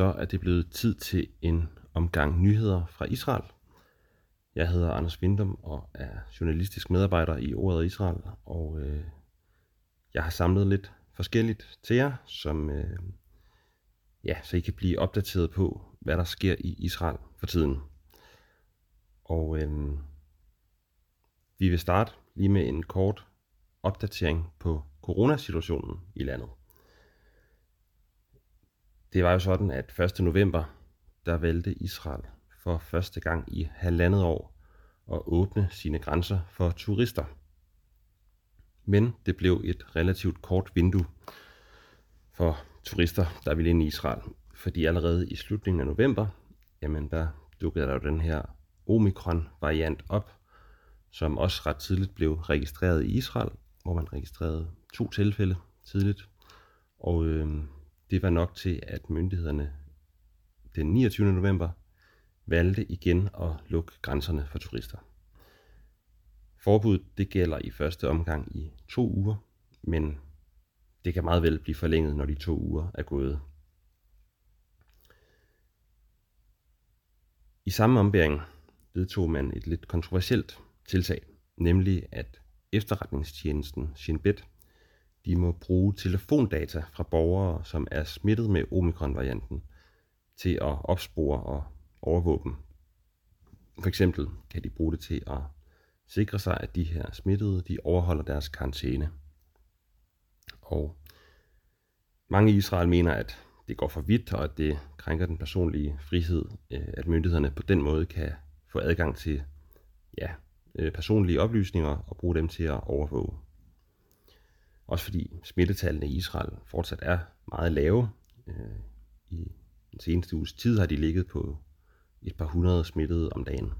så er det blevet tid til en omgang nyheder fra Israel. Jeg hedder Anders Vindum og er journalistisk medarbejder i Ordet Israel, og øh, jeg har samlet lidt forskelligt til jer, som, øh, ja, så I kan blive opdateret på, hvad der sker i Israel for tiden. Og øh, vi vil starte lige med en kort opdatering på coronasituationen i landet. Det var jo sådan, at 1. november, der valgte Israel for første gang i halvandet år at åbne sine grænser for turister. Men det blev et relativt kort vindue for turister, der ville ind i Israel. Fordi allerede i slutningen af november, jamen der dukkede der jo den her omikron-variant op, som også ret tidligt blev registreret i Israel, hvor man registrerede to tilfælde tidligt. Og øh, det var nok til, at myndighederne den 29. november valgte igen at lukke grænserne for turister. Forbuddet det gælder i første omgang i to uger, men det kan meget vel blive forlænget, når de to uger er gået. I samme ombæring vedtog man et lidt kontroversielt tiltag, nemlig at efterretningstjenesten Shin Bet de må bruge telefondata fra borgere, som er smittet med omikron-varianten, til at opspore og overvåge dem. For eksempel kan de bruge det til at sikre sig, at de her smittede de overholder deres karantæne. Og mange i Israel mener, at det går for vidt, og at det krænker den personlige frihed, øh, at myndighederne på den måde kan få adgang til ja, øh, personlige oplysninger og bruge dem til at overvåge. Også fordi smittetallene i Israel fortsat er meget lave. Øh, I den seneste uges tid har de ligget på et par hundrede smittede om dagen.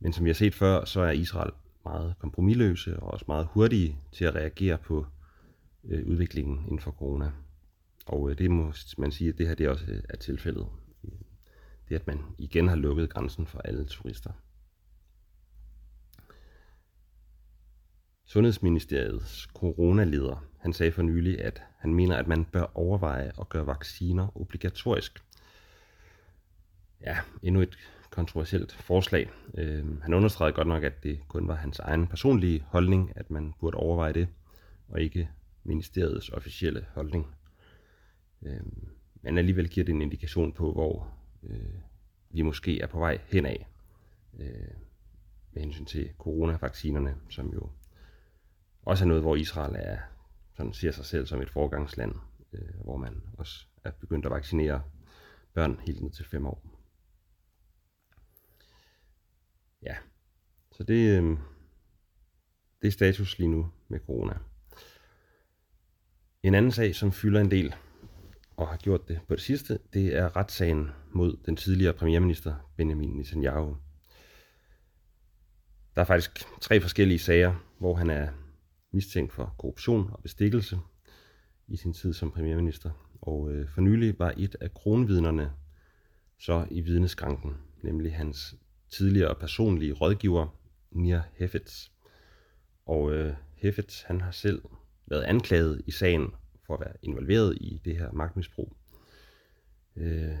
Men som vi har set før, så er Israel meget kompromilløse og også meget hurtige til at reagere på øh, udviklingen inden for corona. Og øh, det må man sige, at det her det også øh, er tilfældet. Det at man igen har lukket grænsen for alle turister. Sundhedsministeriets coronaleder, han sagde for nylig, at han mener, at man bør overveje at gøre vacciner obligatorisk. Ja, endnu et kontroversielt forslag. Øh, han understregede godt nok, at det kun var hans egen personlige holdning, at man burde overveje det, og ikke ministeriets officielle holdning. Øh, men alligevel giver det en indikation på, hvor øh, vi måske er på vej henad øh, med hensyn til coronavaccinerne, som jo også er noget, hvor Israel er, sådan ser sig selv som et forgangsland, øh, hvor man også er begyndt at vaccinere børn helt ned til 5 år. Ja, så det, øh, det er status lige nu med corona. En anden sag, som fylder en del, og har gjort det på det sidste, det er retssagen mod den tidligere premierminister Benjamin Netanyahu. Der er faktisk tre forskellige sager, hvor han er mistænkt for korruption og bestikkelse i sin tid som premierminister. Og øh, for nylig var et af kronvidnerne så i vidneskranken, nemlig hans tidligere personlige rådgiver, Nir Heffetz. Og øh, Heffetz, han har selv været anklaget i sagen for at være involveret i det her magtmisbrug. Øh,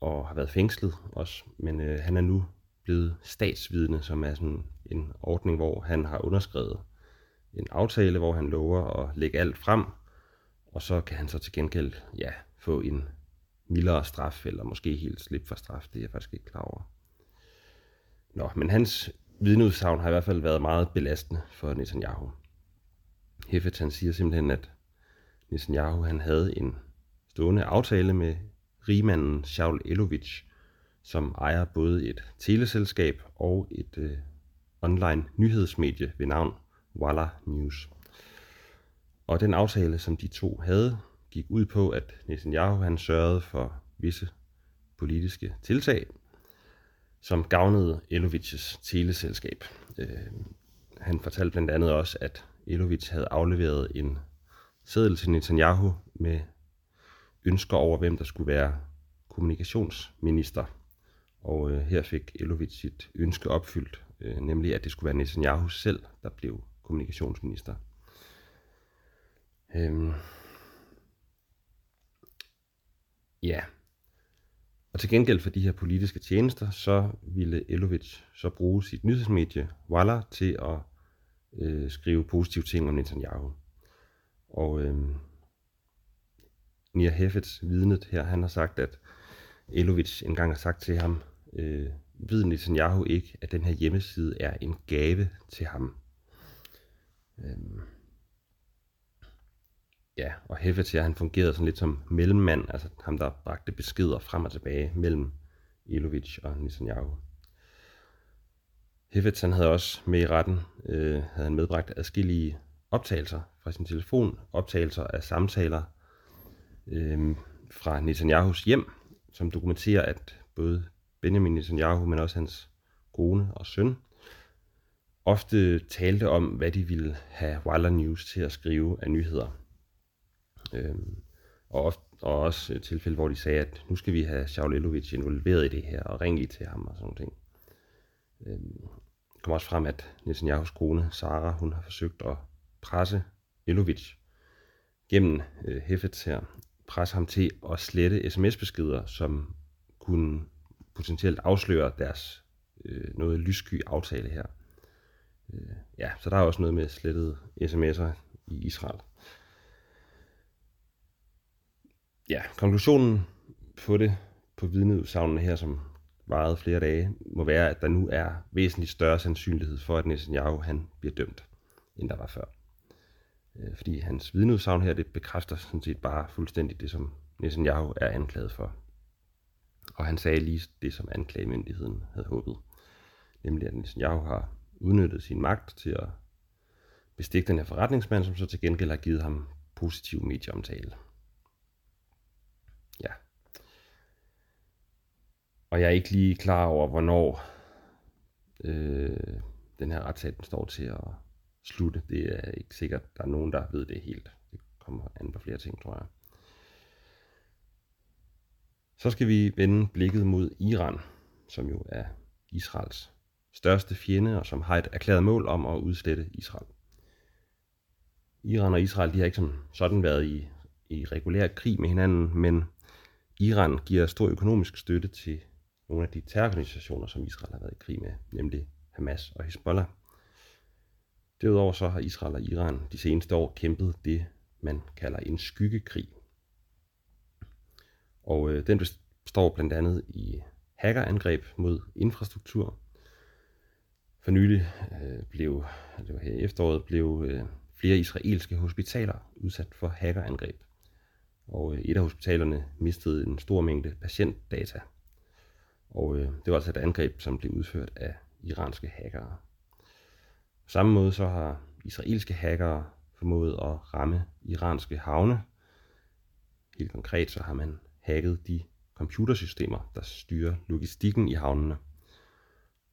og har været fængslet også, men øh, han er nu blevet statsvidne, som er sådan en ordning, hvor han har underskrevet en aftale, hvor han lover at lægge alt frem, og så kan han så til gengæld ja, få en mildere straf, eller måske helt slippe for straf, det er jeg faktisk ikke klar over. Nå, men hans vidneudsagn har i hvert fald været meget belastende for Netanyahu. Heffet han siger simpelthen, at Netanyahu han havde en stående aftale med rigmanden Shaul Elovich, som ejer både et teleselskab og et øh, online nyhedsmedie ved navn Walla News. Og den aftale, som de to havde, gik ud på, at Netanyahu han sørgede for visse politiske tiltag, som gavnede Elovits teleselskab. Øh, han fortalte blandt andet også, at Elovits havde afleveret en seddel til Netanyahu med ønsker over, hvem der skulle være kommunikationsminister. Og øh, her fik Elovic sit ønske opfyldt, øh, nemlig at det skulle være Netanyahu selv, der blev kommunikationsminister. Øhm. Ja. Og til gengæld for de her politiske tjenester, så ville Elovic så bruge sit nyhedsmedie Walla til at øh, skrive positive ting om Netanyahu. Og øh, Nir Heffets vidnet her, han har sagt, at Elovic engang har sagt til ham, øh, ved Netanyahu ikke, at den her hjemmeside er en gave til ham. Øhm. Ja, og Heffet han fungerede sådan lidt som mellemmand, altså ham, der bragte beskeder frem og tilbage mellem Ilovich og Netanyahu. Hefetz han havde også med i retten, øh, havde han medbragt adskillige optagelser fra sin telefon, optagelser af samtaler øh, fra Netanyahus hjem, som dokumenterer, at både Benjamin Netanyahu, men også hans kone og søn, ofte talte om, hvad de ville have Wilder News til at skrive af nyheder. Øhm, og, ofte, og også et tilfælde, hvor de sagde, at nu skal vi have Shaul Elovic involveret i det her, og ringe til ham og sådan noget. Øhm, det kom også frem, at Netanyahus kone, Sara, hun har forsøgt at presse Elovic gennem øh, Heffets her, presse ham til at slette sms-beskeder, som kunne potentielt afslører deres øh, noget lyssky aftale her. Øh, ja, så der er også noget med slettede sms'er i Israel. Ja, konklusionen på det, på vidneudsagnene her, som varede flere dage, må være, at der nu er væsentligt større sandsynlighed for, at Netanyahu han bliver dømt, end der var før. Øh, fordi hans vidneudsagn her, det bekræfter sådan set bare fuldstændig det, som Netanyahu er anklaget for. Og han sagde lige det, som anklagemyndigheden havde håbet. Nemlig, at Netanyahu har udnyttet sin magt til at bestikke den her forretningsmand, som så til gengæld har givet ham positiv medieomtale. Ja. Og jeg er ikke lige klar over, hvornår øh, den her retssag står til at slutte. Det er ikke sikkert, at der er nogen, der ved det helt. Det kommer an på flere ting, tror jeg. Så skal vi vende blikket mod Iran, som jo er Israels største fjende, og som har et erklæret mål om at udslette Israel. Iran og Israel de har ikke som sådan været i, i regulær krig med hinanden, men Iran giver stor økonomisk støtte til nogle af de terrororganisationer, som Israel har været i krig med, nemlig Hamas og Hezbollah. Derudover så har Israel og Iran de seneste år kæmpet det, man kalder en skyggekrig. Og øh, den består blandt andet i hackerangreb mod infrastruktur, for nylig øh, blev, det var her i efteråret, blev øh, flere israelske hospitaler udsat for hackerangreb. Og øh, et af hospitalerne mistede en stor mængde patientdata. Og øh, det var altså et angreb, som blev udført af iranske hackere. På samme måde så har israelske hackere formået at ramme iranske havne. Helt konkret så har man hacket de computersystemer, der styrer logistikken i havnene.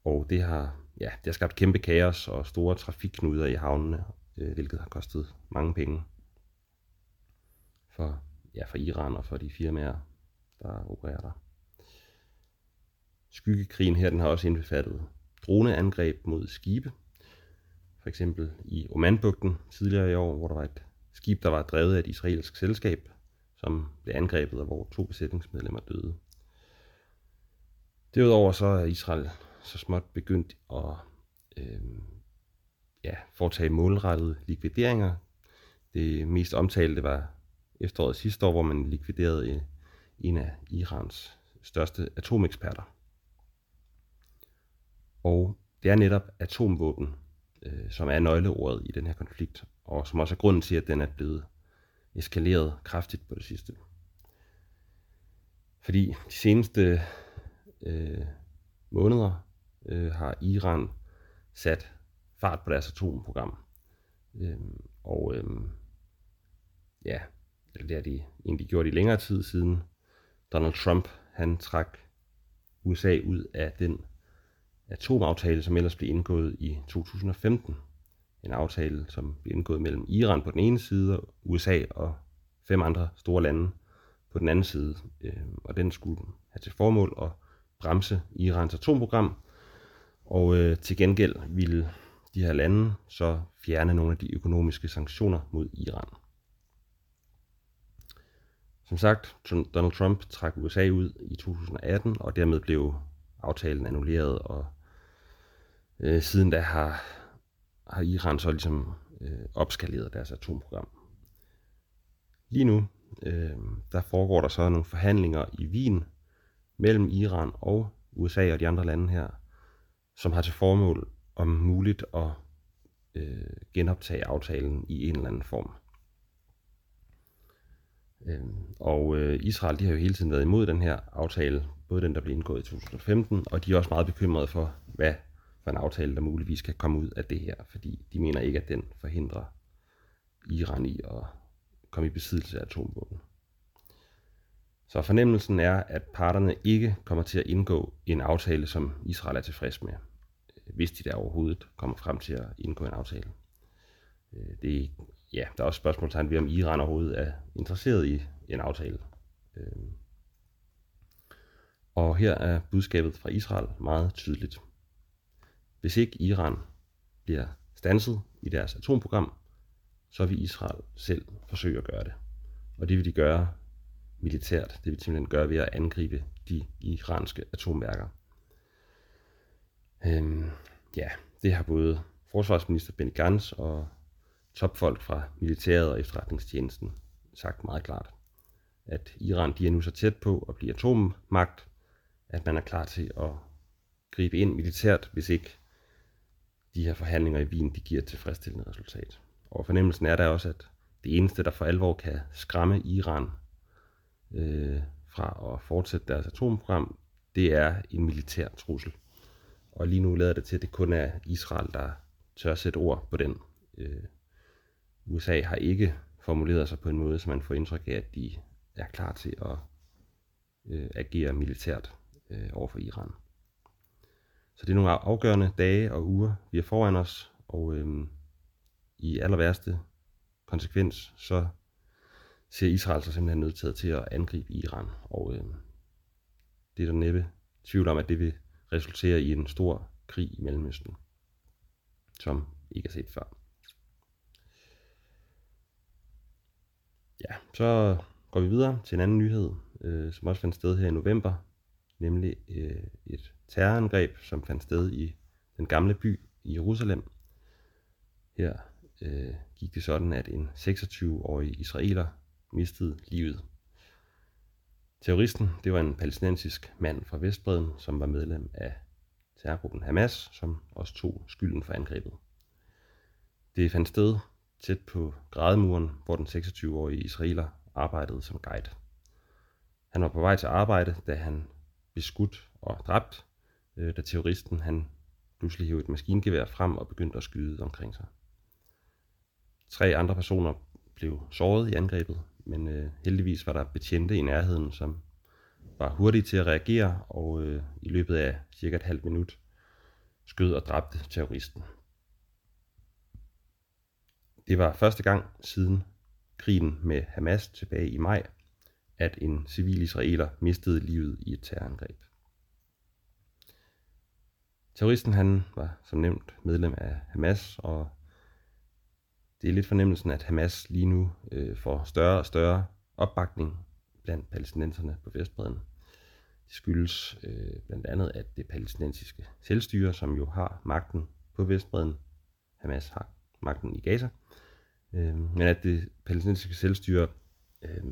Og det har ja, det har skabt kæmpe kaos og store trafikknuder i havnene, øh, hvilket har kostet mange penge for, ja, for Iran og for de firmaer, der opererer der. Skyggekrigen her den har også indbefattet droneangreb mod skibe. For eksempel i Omanbugten tidligere i år, hvor der var et skib, der var drevet af et israelsk selskab, som blev angrebet, og hvor to besætningsmedlemmer døde. Derudover så er Israel så småt begyndt at øh, ja, foretage målrettede likvideringer. Det mest omtalte var efteråret sidste år, hvor man likviderede øh, en af Irans største atomeksperter. Og det er netop atomvåben, øh, som er nøgleordet i den her konflikt, og som også er grunden til, at den er blevet eskaleret kraftigt på det sidste. Fordi de seneste øh, måneder øh, har Iran sat fart på deres atomprogram. Øh, og øh, ja, det har de egentlig gjort i længere tid siden Donald Trump han trak USA ud af den atomaftale, som ellers blev indgået i 2015. En aftale, som blev indgået mellem Iran på den ene side, og USA og fem andre store lande på den anden side. Øh, og den skulle have til formål at bremse Irans atomprogram og øh, til gengæld ville de her lande så fjerne nogle af de økonomiske sanktioner mod Iran. Som sagt, Donald Trump trak USA ud i 2018, og dermed blev aftalen annulleret, og øh, siden da har, har Iran så ligesom øh, opskaleret deres atomprogram. Lige nu, øh, der foregår der så nogle forhandlinger i Wien mellem Iran og USA og de andre lande her, som har til formål om muligt at øh, genoptage aftalen i en eller anden form. Øh, og øh, Israel de har jo hele tiden været imod den her aftale, både den, der blev indgået i 2015, og de er også meget bekymrede for, hvad for en aftale, der muligvis kan komme ud af det her, fordi de mener ikke, at den forhindrer Iran i at komme i besiddelse af atomvåben. Så fornemmelsen er, at parterne ikke kommer til at indgå en aftale, som Israel er tilfreds med, hvis de der overhovedet kommer frem til at indgå en aftale. Det det, ja, der er også spørgsmålstegn ved, om Iran overhovedet er interesseret i en aftale. Øh. Og her er budskabet fra Israel meget tydeligt. Hvis ikke Iran bliver stanset i deres atomprogram, så vil Israel selv forsøge at gøre det. Og det vil de gøre militært. Det vil de simpelthen gøre ved at angribe de iranske atomværker. Øhm, ja, det har både forsvarsminister Benny Gantz og topfolk fra militæret og efterretningstjenesten sagt meget klart, at Iran de er nu så tæt på at blive atommagt, at man er klar til at gribe ind militært, hvis ikke de her forhandlinger i Wien de giver et tilfredsstillende resultat. Og fornemmelsen er der også, at det eneste, der for alvor kan skræmme Iran øh, fra at fortsætte deres atomprogram, det er en militær trussel. Og lige nu lader det til, at det kun er Israel, der tør sætte ord på den. Øh, USA har ikke formuleret sig på en måde, så man får indtryk af, at de er klar til at øh, agere militært øh, over for Iran. Så det er nogle afgørende dage og uger, vi er foran os, og øh, i aller værste konsekvens, så ser Israel sig simpelthen nødt til at angribe Iran. Og øh, det er der næppe tvivl om, at det vil resultere i en stor krig i Mellemøsten, som ikke er set før. Ja, så går vi videre til en anden nyhed, øh, som også fandt sted her i november, nemlig øh, et terrorangreb, som fandt sted i den gamle by i Jerusalem. Her øh, gik det sådan, at en 26-årig israeler mistede livet. Terroristen, det var en palæstinensisk mand fra Vestbreden, som var medlem af terrorgruppen Hamas, som også tog skylden for angrebet. Det fandt sted tæt på Grademuren, hvor den 26-årige israeler arbejdede som guide. Han var på vej til arbejde, da han blev skudt og dræbt, øh, da terroristen han pludselig hævde et maskingevær frem og begyndte at skyde omkring sig. Tre andre personer blev såret i angrebet, men øh, heldigvis var der betjente i nærheden, som var hurtige til at reagere, og øh, i løbet af cirka et halvt minut skød og dræbte terroristen. Det var første gang siden krigen med Hamas tilbage i maj, at en civil israeler mistede livet i et terrorangreb. Terroristen han var som nævnt medlem af Hamas, og det er lidt fornemmelsen, at Hamas lige nu øh, får større og større opbakning blandt palæstinenserne på Vestbreden. Det skyldes øh, blandt andet, at det palæstinensiske selvstyre, som jo har magten på Vestbreden, Hamas har magten i Gaza, øh, men at det palæstinensiske selvstyre øh,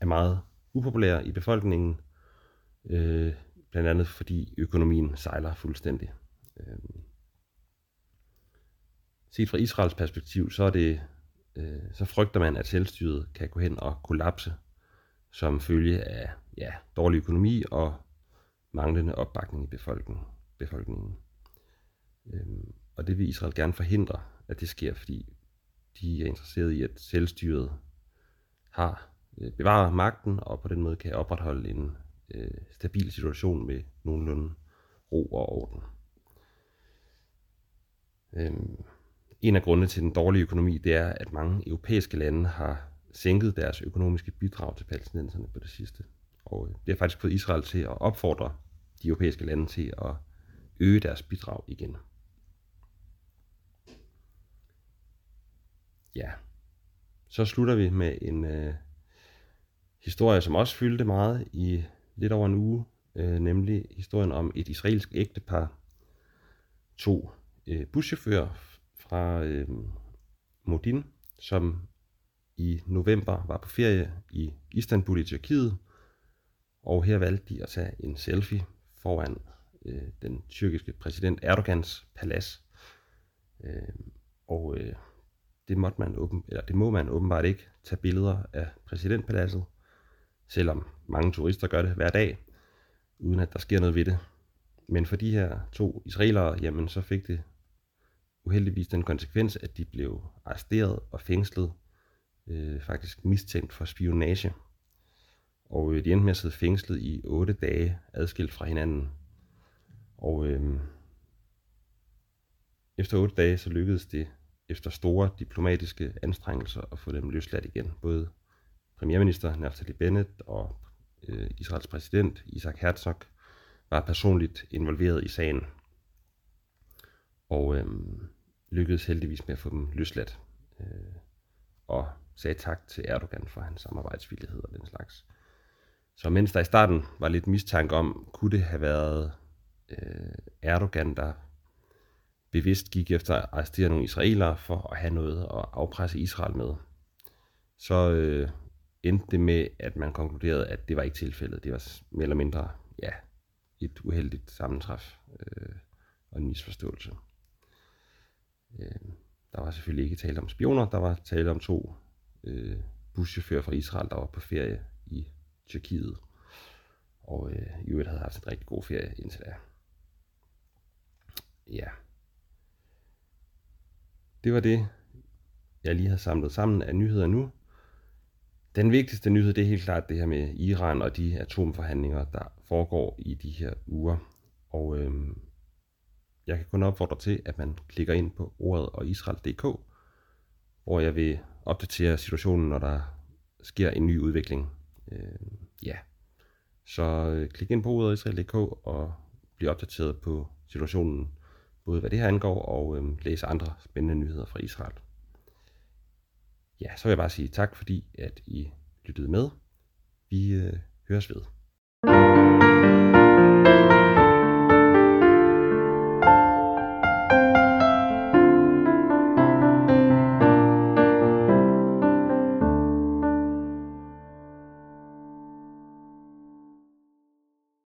er meget upopulær i befolkningen, øh, blandt andet fordi økonomien sejler fuldstændig. Øh, set fra Israels perspektiv, så, er det, øh, så frygter man, at selvstyret kan gå hen og kollapse som følge af ja, dårlig økonomi og manglende opbakning i befolkningen. befolkningen. Øhm, og det vil Israel gerne forhindre, at det sker, fordi de er interesseret i, at selvstyret har øh, bevarer magten og på den måde kan opretholde en øh, stabil situation med nogenlunde ro og orden. Øhm, en af grundene til den dårlige økonomi, det er, at mange europæiske lande har sænket deres økonomiske bidrag til palæstinenserne på det sidste. Og øh, det har faktisk fået Israel til at opfordre de europæiske lande til at øge deres bidrag igen. Ja, så slutter vi med en øh, historie historie, som også fyldte meget i lidt over en uge, øh, nemlig historien om et israelsk ægtepar, to øh, buschauffør fra øh, Modin, som i november var på ferie i Istanbul i Tyrkiet, og her valgte de at tage en selfie foran øh, den tyrkiske præsident Erdogans palads. Øh, og øh, det, måtte man åben, eller det må man åbenbart ikke tage billeder af præsidentpaladset, selvom mange turister gør det hver dag, uden at der sker noget ved det. Men for de her to israelere, jamen så fik det uheldigvis den konsekvens, at de blev arresteret og fængslet, øh, faktisk mistænkt for spionage. Og øh, de endte med at sidde fængslet i otte dage, adskilt fra hinanden. Og øh, efter otte dage, så lykkedes det efter store diplomatiske anstrengelser at få dem løsladt igen. Både premierminister Naftali Bennett og øh, Israels præsident Isaac Herzog var personligt involveret i sagen. Og øh, lykkedes heldigvis med at få dem løsladt. Øh, og sagde tak til Erdogan for hans samarbejdsvillighed og den slags. Så mens der i starten var lidt mistanke om, kunne det have været øh, Erdogan, der bevidst gik efter at arrestere nogle israelere for at have noget at afpresse Israel med, så øh, endte det med, at man konkluderede, at det var ikke tilfældet. Det var mere eller mindre ja, et uheldigt sammentræf øh, og en misforståelse. Øh, der var selvfølgelig ikke tale om spioner, der var tale om to øh, buschauffører fra Israel, der var på ferie i Tyrkiet. Og øh, i øvrigt havde haft en rigtig god ferie indtil da. Ja. Det var det, jeg lige har samlet sammen af nyheder nu. Den vigtigste nyhed, det er helt klart det her med Iran og de atomforhandlinger, der foregår i de her uger. Og øh, jeg kan kun opfordre til, at man klikker ind på ordet og israel.dk, hvor jeg vil opdatere situationen, når der sker en ny udvikling. Øh, ja. Så øh, klik ind på ordet israel.dk og bliv opdateret på situationen, både hvad det her angår, og øh, læse andre spændende nyheder fra Israel. Ja, så vil jeg bare sige tak, fordi at I lyttede med. Vi øh, høres ved.